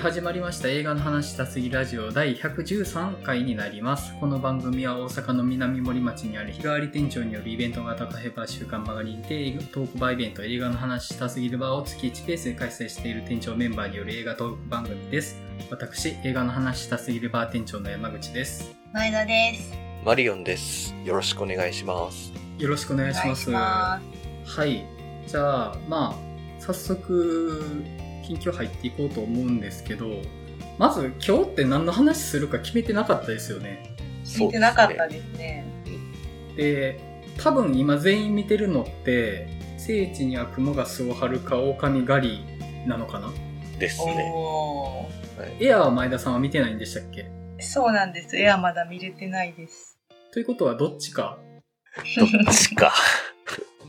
始まりました映画の話したすぎラジオ第113回になります。この番組は大阪の南森町にある日替わり店長によるイベント型カフェバー週刊バガにてトークバーイベント映画の話したすぎるバーを月1ペースで開催している店長メンバーによる映画トーク番組です。私、映画の話したすぎるバー店長の山口です。前田です。マリオンです。よろしくお願いします。よろしくお願いします。はい。じゃあ、まあ、早速、近況入っていこうと思うんですけど、まず今日って何の話するか決めてなかったですよね。聞いてなかったですね。で、多分今全員見てるのって、聖地には雲が巣を張るか狼狩りなのかな？ですね。おエアは前田さんは見てないんでしたっけ？ーそうなんです。エアまだ見れてないです。ということはどっちか？どっちか。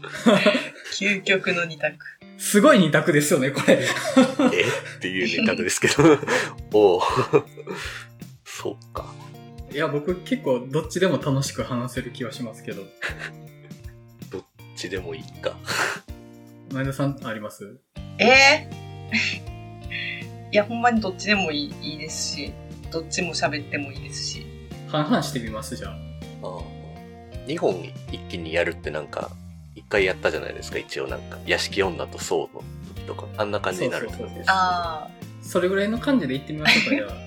究極の二択。すごい二択ですよね、これ。え？っていうネタですけど。おう そうか。いや、僕結構どっちでも楽しく話せる気はしますけど。どっちでもいいか。前田さんあります？え？ー、いや、ほんまにどっちでもいいいいですし、どっちも喋ってもいいですし。半々してみますじゃあ。ああ2本一気にやるってなんか、一回やったじゃないですか、一応なんか。屋敷女とソウの時とか。あんな感じになるってことです、ね。あそれぐらいの感じで言ってみましょうか、じゃ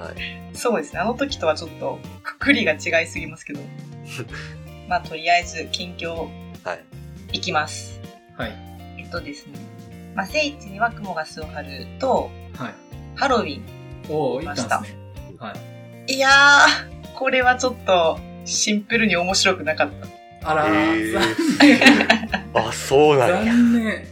あ。はい。あ、そうですね。あの時とはちょっと、くくりが違いすぎますけど。まあ、とりあえず、近況、はい。いきます。はい。えっとですね。まあ、聖地には雲が巣を張ると、はい。ハロウィン。おお、いったんですね。はい。いやー、これはちょっと、シンプルに面白くなかった。あらー、えー残あ、そうなんや。残念。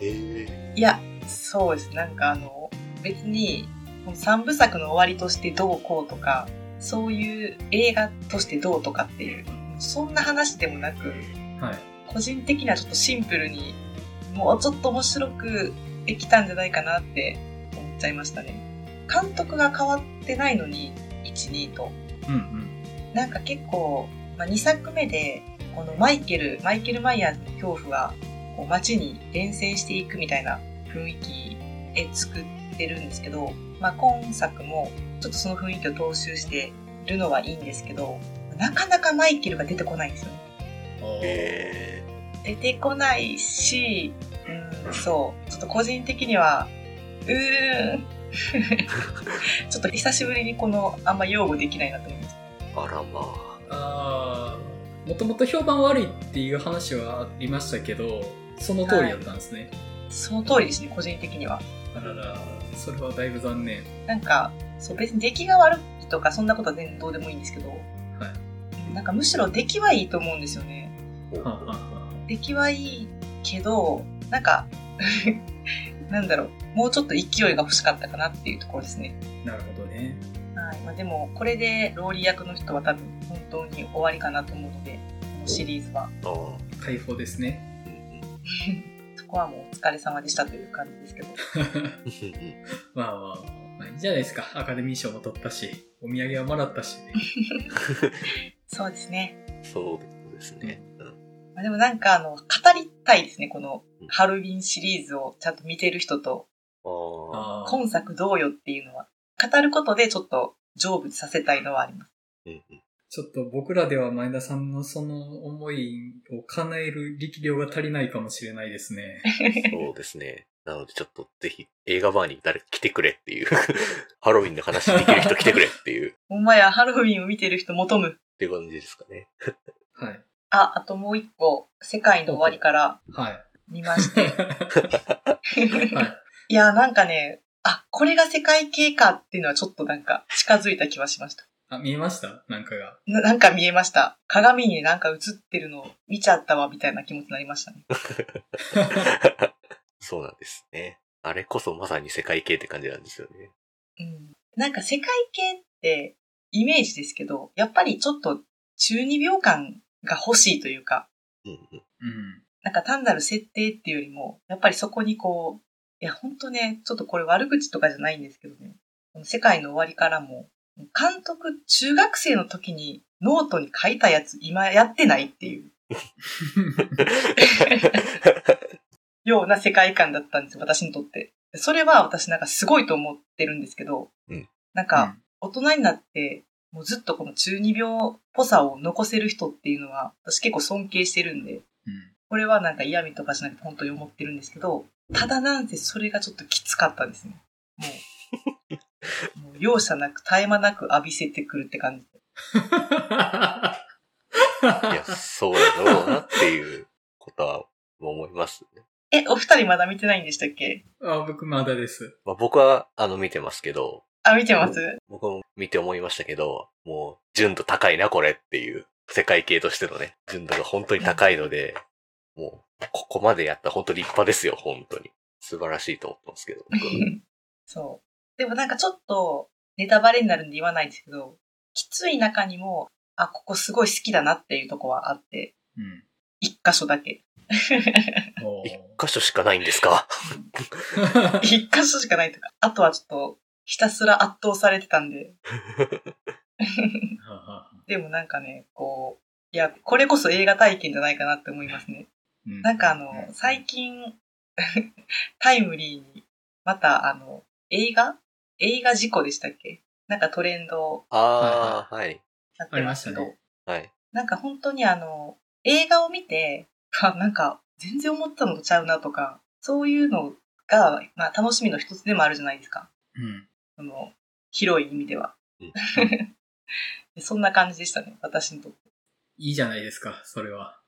えーいや、そうです。なんかあの、別に、三部作の終わりとしてどうこうとか、そういう映画としてどうとかっていう、そんな話でもなく、はい。個人的にはちょっとシンプルに、もうちょっと面白くできたんじゃないかなって思っちゃいましたね。監督が変わってないのに、1、2と。うんうん。なんか結構、まあ、2作目で、このマイケル、マイケル・マイヤーズの恐怖が、こう街に伝染していくみたいな雰囲気で作ってるんですけど、まあ、今作もちょっとその雰囲気を踏襲してるのはいいんですけど、なかなかマイケルが出てこないんですよね。おーえ出てこないし、うん、そう、ちょっと個人的には、うーん、ちょっと久しぶりにこの、あんま擁護できないなと思いました。ー、あらまあ。あー、もともと評判悪いっていう話はありましたけど、その通りだったんですね。その通りですね、個人的には。あらら、それはだいぶ残念。なんか、そう別に出来が悪いとかそんなことは全然どうでもいいんですけど、はい。なんかむしろ出来はいいと思うんですよね。はあ、はあは出来はいいけど、なんか、なんだろう、もうちょっと勢いが欲しかったかなっていうところですね。あ、なるほどね。はい。まあでも、これでローリー役の人は多分本当に終わりかなと思うので、このシリーズは。解放ですね。そこはもうお疲れ様でしたという感じですけど。まあまあ、まあいいじゃないですか。アカデミー賞も取ったし、お土産はもらったしね。そうですね。そうですね。うんまあ、でもなんかあの、語りたいですね、このハロウィンシリーズをちゃんと見てる人と、今作どうよっていうのは、語ることでちょっと成仏させたいのはあります。うんうんちょっと僕らでは前田さんのその思いを叶える力量が足りないかもしれないですね。そうですね。なのでちょっとぜひ映画バーに誰か来てくれっていう。ハロウィンの話できる人来てくれっていう、ほんまや、ハロウィンを見てる人求む。っていう感じですかね。はい。あ、あともう一個、世界の終わりからはい。見まして。はいや、なんかね、あ、これが世界系かっていうのはちょっとなんか近づいた気はしました。あ、見えました？なんかが。ななんか見えました。鏡になんか映ってるのを見ちゃったわ、みたいな気持ちになりましたね。そうなんですね。あれこそまさに世界系って感じなんですよね。うん。なんか世界系って、イメージですけど、やっぱりちょっと中二病感が欲しいというか、うんうん。うん。なんか単なる設定っていうよりも、やっぱりそこにこう、いや、本当ね、ちょっとこれ悪口とかじゃないんですけどね、この世界の終わりからも、監督、中学生の時にノートに書いたやつ、今やってないっていう ような世界観だったんですよ、私にとって。それは私なんかすごいと思ってるんですけど、うんなんか、大人になって、もうずっとこの中二病っぽさを残せる人っていうのは、私結構尊敬してるんで、うん。これはなんか嫌味とかじゃなくて本当に思ってるんですけど、ただなんせそれがちょっときつかったですね。もう容赦なく、絶え間なく浴びせてくるって感じ。いや、そうだろうなっていうことは思いますね。え、お二人まだ見てないんでしたっけ？あ、僕まだです。まあ、僕は、あの、見てますけど、あ、見てます？僕も見て思いましたけど、もう、純度高いな、これっていう、世界系としてのね、純度が本当に高いので、もう、ここまでやったら本当立派ですよ、本当に。素晴らしいと思ってますけど、僕は そう。でもなんかちょっとネタバレになるんで言わないですけど、きつい中にも、あ、ここすごい好きだなっていうとこはあって、うん。一箇所だけ。一箇所しかないんですか？一箇所しかないとか。あとはちょっと、ひたすら圧倒されてたんで。でもなんかね、こう、いや、これこそ映画体験じゃないかなって思いますね。うんなんかあの、最近、タイムリーに、またあの、映画？映画事故でしたっけ？なんかトレンドああ、はい。やってますけど、ありまはい。なんか本当にあの、映画を見て、あなんか全然思ったのとちゃうなとか、そういうのが、まあ楽しみの一つでもあるじゃないですか。うん。その、広い意味では。うんで そんな感じでしたね、私にとって。いいじゃないですか、それは。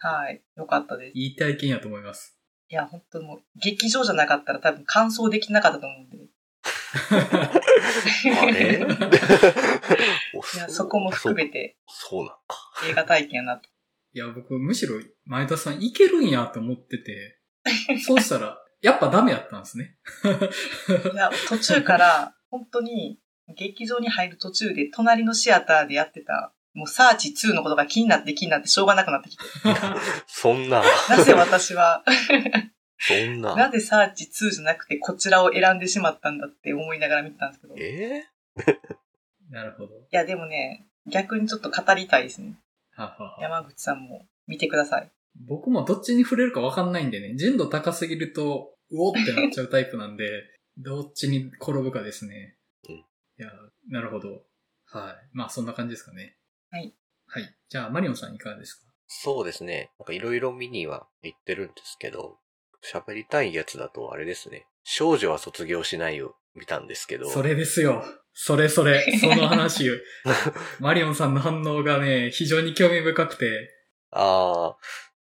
はい。よかったです。いいい体験やと思います。や、本当もう、劇場じゃなかったら多分感想できなかったと思うんで。あれ？いや、そこも含めてそう。そうなんか。映画体験やなと。いや、僕、むしろ、前田さんいけるんやと思ってて、そうしたら、やっぱダメやったんですね。いや、途中から、本当に、劇場に入る途中で、隣のシアターでやってた、もうサーチ2のことが気になって気になってしょうがなくなってきて。そんな、なぜ私は、そんな。なぜサーチ2じゃなくてこちらを選んでしまったんだって思いながら見てたんですけど。いえなるほど。や、でもね、逆にちょっと語りたいですね。ははは山口さんも見てください。僕もどっちに触れるかわかんないんでね、純度高すぎると、うおってなっちゃうタイプなんで、どっちに転ぶかですね。うんいや、なるほど。はい。まあ、そんな感じですかね。はい。はい。じゃあ、マリオンさんいかがですか？そうですね。なんかいろいろ見には行ってるんですけど、喋りたいやつだとあれですね。少女は卒業しないを見たんですけど。それですよ。それそれ、その話。マリオンさんの反応がね、非常に興味深くて、ああ、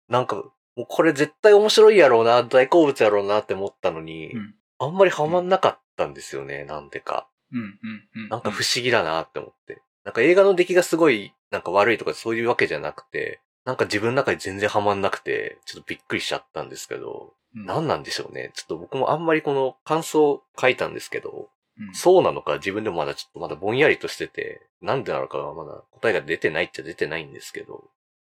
なんか、もうこれ絶対面白いやろうな、大好物やろうなって思ったのに、うん。あんまりハマんなかったんですよね、なんでか。うん、うん、うん。なんか不思議だなって思って。なんか映画の出来がすごい、なんか悪いとかそういうわけじゃなくて、なんか自分の中で全然ハマんなくて、ちょっとびっくりしちゃったんですけど、うん何なんでしょうね。ちょっと僕もあんまりこの感想書いたんですけど、うんそうなのか自分でもまだちょっとまだぼんやりとしてて、なんでなのかはまだ答えが出てないっちゃ出てないんですけど、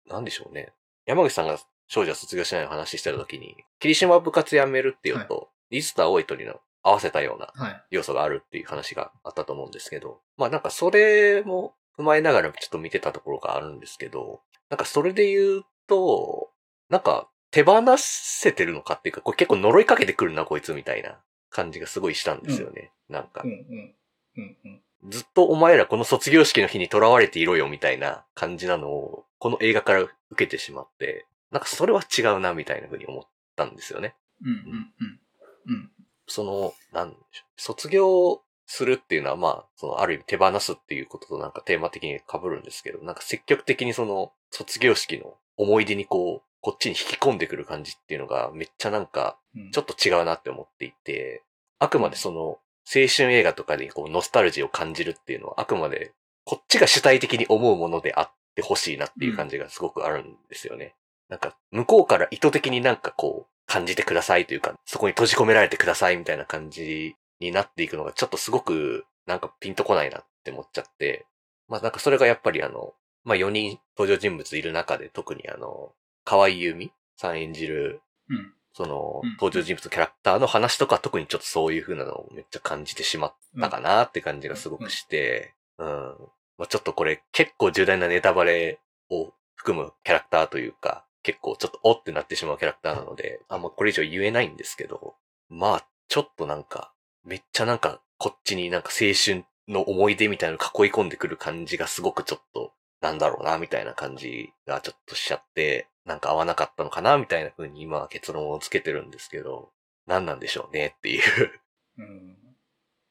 なんでしょうね。山口さんが少女は卒業しないの話してた時に、霧島部活やめるっていうのと、リズター多い鳥の合わせたようなはい。要素があるっていう話があったと思うんですけど、まあなんかそれも踏まえながらちょっと見てたところがあるんですけど、なんかそれで言うと、なんか手放せてるのかっていうか、これ結構呪いかけてくるなこいつみたいな感じがすごいしたんですよね。なんかうん、うん。うん、うん。ずっとお前らこの卒業式の日に囚われていろよみたいな感じなのを、この映画から受けてしまって、なんかそれは違うなみたいな風に思ったんですよね。うん、うん、うん。うん。その、なんでしょう。卒業するっていうのは、まあ、その、ある意味手放すっていうこととなんかテーマ的に被るんですけど、なんか積極的にその、卒業式の思い出にこう、こっちに引き込んでくる感じっていうのが、めっちゃなんか、うんちょっと違うなって思っていて、あくまでその、青春映画とかでこう、ノスタルジーを感じるっていうのは、あくまで、こっちが主体的に思うものであってほしいなっていう感じがすごくあるんですよね。なんか、向こうから意図的になんかこう、感じてくださいというか、そこに閉じ込められてくださいみたいな感じになっていくのがちょっとすごくなんかピンとこないなって思っちゃって、まあなんかそれがやっぱりあの、まあ4人登場人物いる中で特にあの、河合由美さん演じる、うん。そのうん登場人物のキャラクターの話とか特にちょっとそういう風なのをめっちゃ感じてしまったかなって感じがすごくして、うん。まあちょっとこれ結構重大なネタバレを含むキャラクターというか、結構ちょっとおってなってしまうキャラクターなので、あんまこれ以上言えないんですけど、まあちょっとなんか、めっちゃなんか、こっちになんか青春の思い出みたいなの囲い込んでくる感じがすごくちょっと、なんだろうな、みたいな感じがちょっとしちゃって、なんか合わなかったのかな、みたいな風に今は結論をつけてるんですけど、何なんでしょうねっていう。うん。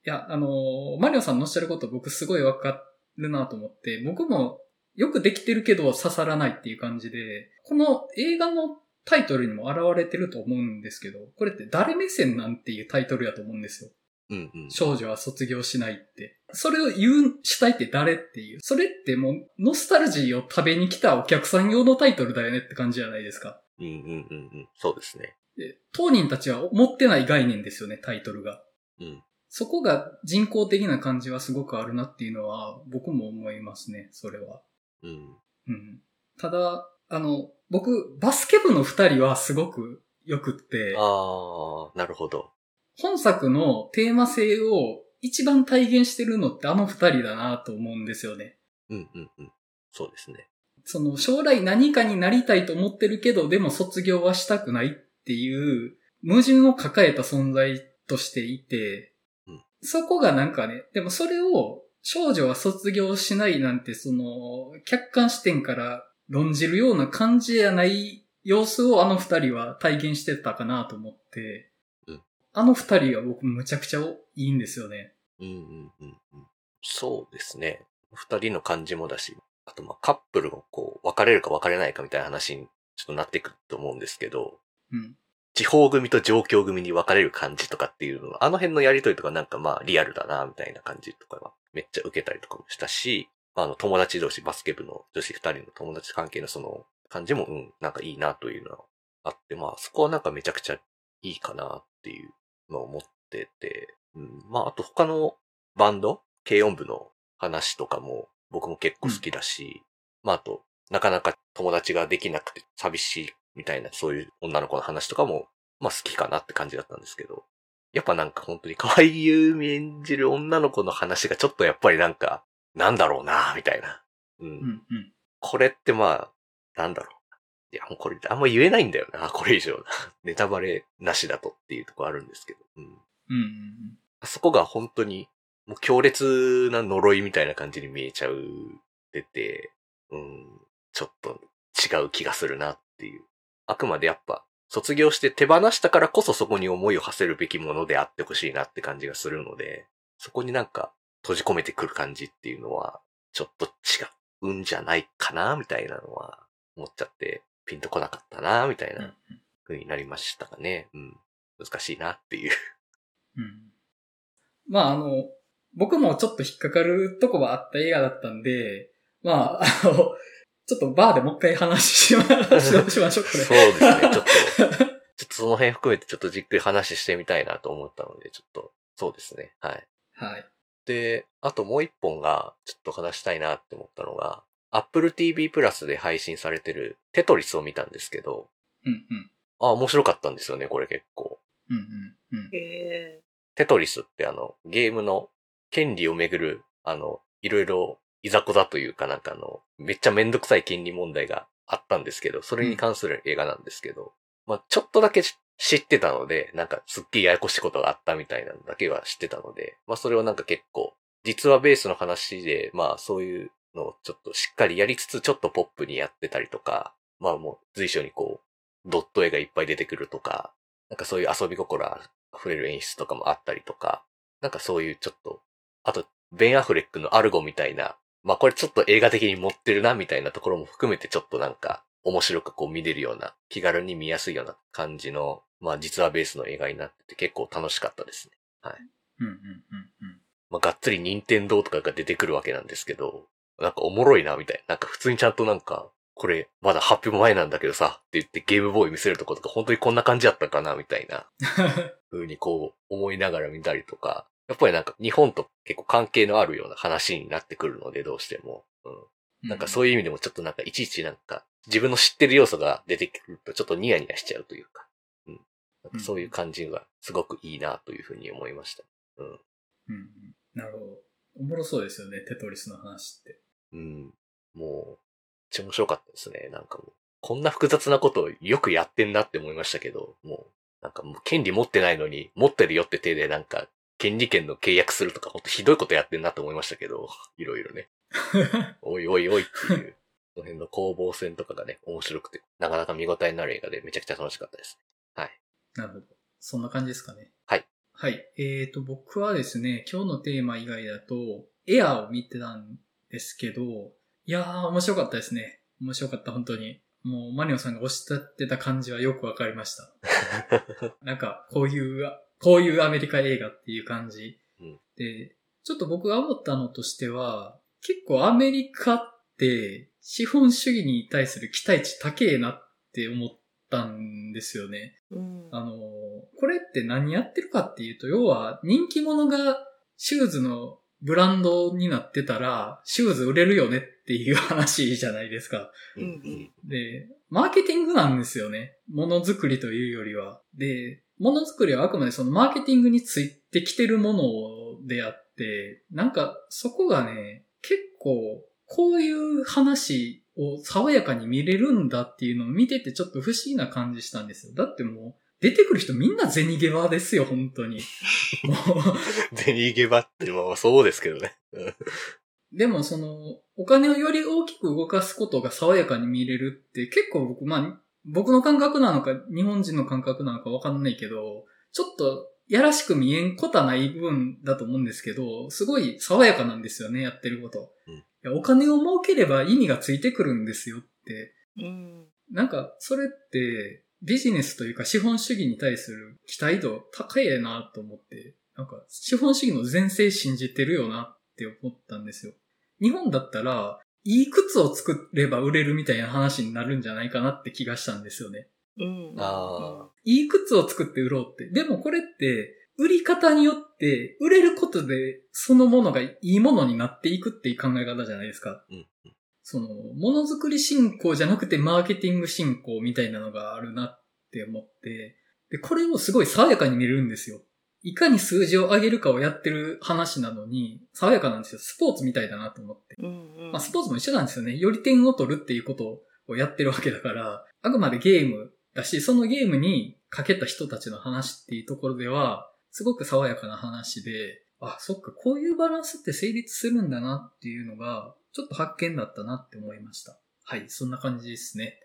いや、あのーマリオさんのおっしゃること僕すごいわかるなと思って、僕もよくできてるけど刺さらないっていう感じで、この映画のタイトルにも現れてると思うんですけど、これって誰目線なんていうタイトルやと思うんですよ。うんうん。少女は卒業しないって。それを言う、したいって誰っていう。それってもう、ノスタルジーを食べに来たお客さん用のタイトルだよねって感じじゃないですか。うんうんうんうん。そうですね。で当人たちは持ってない概念ですよね、タイトルが。うん。そこが人工的な感じはすごくあるなっていうのは、僕も思いますね、それは。うん。うん。ただ、あの、僕、バスケ部の二人はすごく良くって、あー、なるほど。本作のテーマ性を一番体現してるのってあの二人だなと思うんですよね。うんうんうん。そうですね。その将来何かになりたいと思ってるけど、でも卒業はしたくないっていう矛盾を抱えた存在としていて、うんそこがなんかね、でもそれを少女は卒業しないなんてその客観視点から論じるような感じじゃない様子をあの二人は体現してたかなと思って、うんあの二人は僕むちゃくちゃいいんですよね。うんうんうんうん。そうですね。二人の感じもだし、あとまあカップルがこう、別れるか別れないかみたいな話にちょっとなってくると思うんですけど、うん。地方組と上京組に分かれる感じとかっていうの、あの辺のやりとりとかなんかまあリアルだな、みたいな感じとかはめっちゃ受けたりとかもしたし、あの友達同士、バスケ部の女子二人の友達関係のその感じも、うん、なんかいいなというのはあって、まあそこはなんかめちゃくちゃいいかなっていうのを思ってて、うん、まああと他のバンド、軽音部の話とかも僕も結構好きだし、まああと、なかなか友達ができなくて寂しいみたいなそういう女の子の話とかも、まあ好きかなって感じだったんですけど、やっぱなんか本当に 可愛い優美演じる女の子の話がちょっとやっぱりなんか、なんだろうなみたいな。うん。うん。うん。これってまあ、なんだろう。いや、もうこれあんま言えないんだよな、これ以上な。ネタバレなしだとっていうところあるんですけど。うん。うんうんうん。あそこが本当に、もう強烈な呪いみたいな感じに見えちゃうてて、うん、ちょっと違う気がするなっていう。あくまでやっぱ、卒業して手放したからこそそこに思いを馳せるべきものであってほしいなって感じがするので、そこになんか閉じ込めてくる感じっていうのは、ちょっと違うんじゃないかなみたいなのは思っちゃって、ピンとこなかったなみたいなん風になりましたかね。うん。難しいなっていう。うん。まああの、僕もちょっと引っかかるとこはあった映画だったんで、まあ、あの、ちょっとバーでもう一回話しまししましょう、これ。そうですね。ちょっと、ちょっとその辺含めてちょっとじっくり話してみたいなと思ったので、ちょっと、そうですね。はい。はい。で、あともう一本が、ちょっと話したいなって思ったのが、Apple TV プラスで配信されてるテトリスを見たんですけど、うんうん。あ、面白かったんですよね、これ結構。うんうんうん。へテトリスってあの、ゲームの権利をめぐる、あの、いろいろいざこざというかなんかあの、めっちゃめんどくさい権利問題があったんですけど、それに関する映画なんですけど、まあちょっとだけ知知ってたので、なんかすっげえややこしいことがあったみたいなのだけは知ってたので、まあそれをなんか結構、実はベースの話で、まあそういうのをちょっとしっかりやりつつ、ちょっとポップにやってたりとか、まあもう随所にこう、ドット絵がいっぱい出てくるとか、なんかそういう遊び心あ溢れる演出とかもあったりとか、なんかそういうちょっと、あと、ベン・アフレックのアルゴみたいな、まあこれちょっと映画的に持ってるなみたいなところも含めてちょっとなんか面白くこう見れるような、気軽に見やすいような感じの、まあ実はベースの映画になってて結構楽しかったですね。うんうんうんうん。まあがっつり任天堂とかが出てくるわけなんですけど、なんかおもろいなみたいな。なんか普通にちゃんとなんか、これまだ発表前なんだけどさ、って言ってゲームボーイ見せるとことか本当にこんな感じだったかなみたいな。風にこう思いながら見たりとか、やっぱりなんか日本と結構関係のあるような話になってくるのでどうしても。うん。なんかそういう意味でもちょっとなんかいちいちなんか自分の知ってる要素が出てくるとちょっとニヤニヤしちゃうというか。うん。なんかそういう感じがすごくいいなというふうに思いました。うん。うんうん。なるほど。おもろそうですよね、テトリスの話って。うん。もう、めっちゃ面白かったですね。なんかもう、こんな複雑なことをよくやってんなって思いましたけど、もう、なんかもう権利持ってないのに、持ってるよって手でなんか、権利権の契約するとか、ほんとひどいことやってんなと思いましたけど、いろいろね。おいおいおいっていう、その辺の攻防戦とかがね、面白くて、なかなか見応えのある映画でめちゃくちゃ楽しかったです。はい。なるほど。そんな感じですかね。はい。はい。えっ、と、僕はですね、今日のテーマ以外だと、エアーを見てたんですけど、いやー、面白かったですね。面白かった、本当に。もう、マリオさんがおっしゃってた感じはよくわかりました。なんか、こういう、こういうアメリカ映画っていう感じ。うんで、ちょっと僕が思ったのとしては、結構アメリカって資本主義に対する期待値高えなって思ったんですよね。うんあの、これって何やってるかっていうと、要は人気者がシューズのブランドになってたら、シューズ売れるよねっていう話じゃないですか。うんうんうんで、マーケティングなんですよね。ものづくりというよりは。で、ものづくりはあくまでそのマーケティングについてきてるものであって、なんかそこがね、結構こういう話を爽やかに見れるんだっていうのを見ててちょっと不思議な感じしたんですよ。だってもう、出てくる人みんな銭ゲバですよ、本当に。もう、ゼニーゲバって、まあそうですけどね。うんでもその、お金をより大きく動かすことが爽やかに見れるって結構僕、まあ、僕の感覚なのか、日本人の感覚なのかわかんないけど、ちょっと、やらしく見えんことはない部分だと思うんですけど、すごい爽やかなんですよね、やってること。うんいやお金を儲ければ意味がついてくるんですよって。うんなんか、それって、ビジネスというか資本主義に対する期待度高いなと思って、なんか、資本主義の前世信じてるよなって思ったんですよ。日本だったら、いい靴を作れば売れるみたいな話になるんじゃないかなって気がしたんですよね。うんあいい靴を作って売ろうって。でもこれって、売り方によって、売れることで、そのものがいいものになっていくっていう考え方じゃないですか。うんその、ものづくり進行じゃなくて、マーケティング進行みたいなのがあるなって思って、で、これをすごい爽やかに見れるんですよ。いかに数字を上げるかをやってる話なのに、爽やかなんですよ。スポーツみたいだなと思って。うんうんまあ、スポーツも一緒なんですよね。より点を取るっていうことをやってるわけだから、あくまでゲームだし、そのゲームにかけた人たちの話っていうところでは、すごく爽やかな話で、あ、そっか、こういうバランスって成立するんだなっていうのが、ちょっと発見だったなって思いました。はい、そんな感じですね。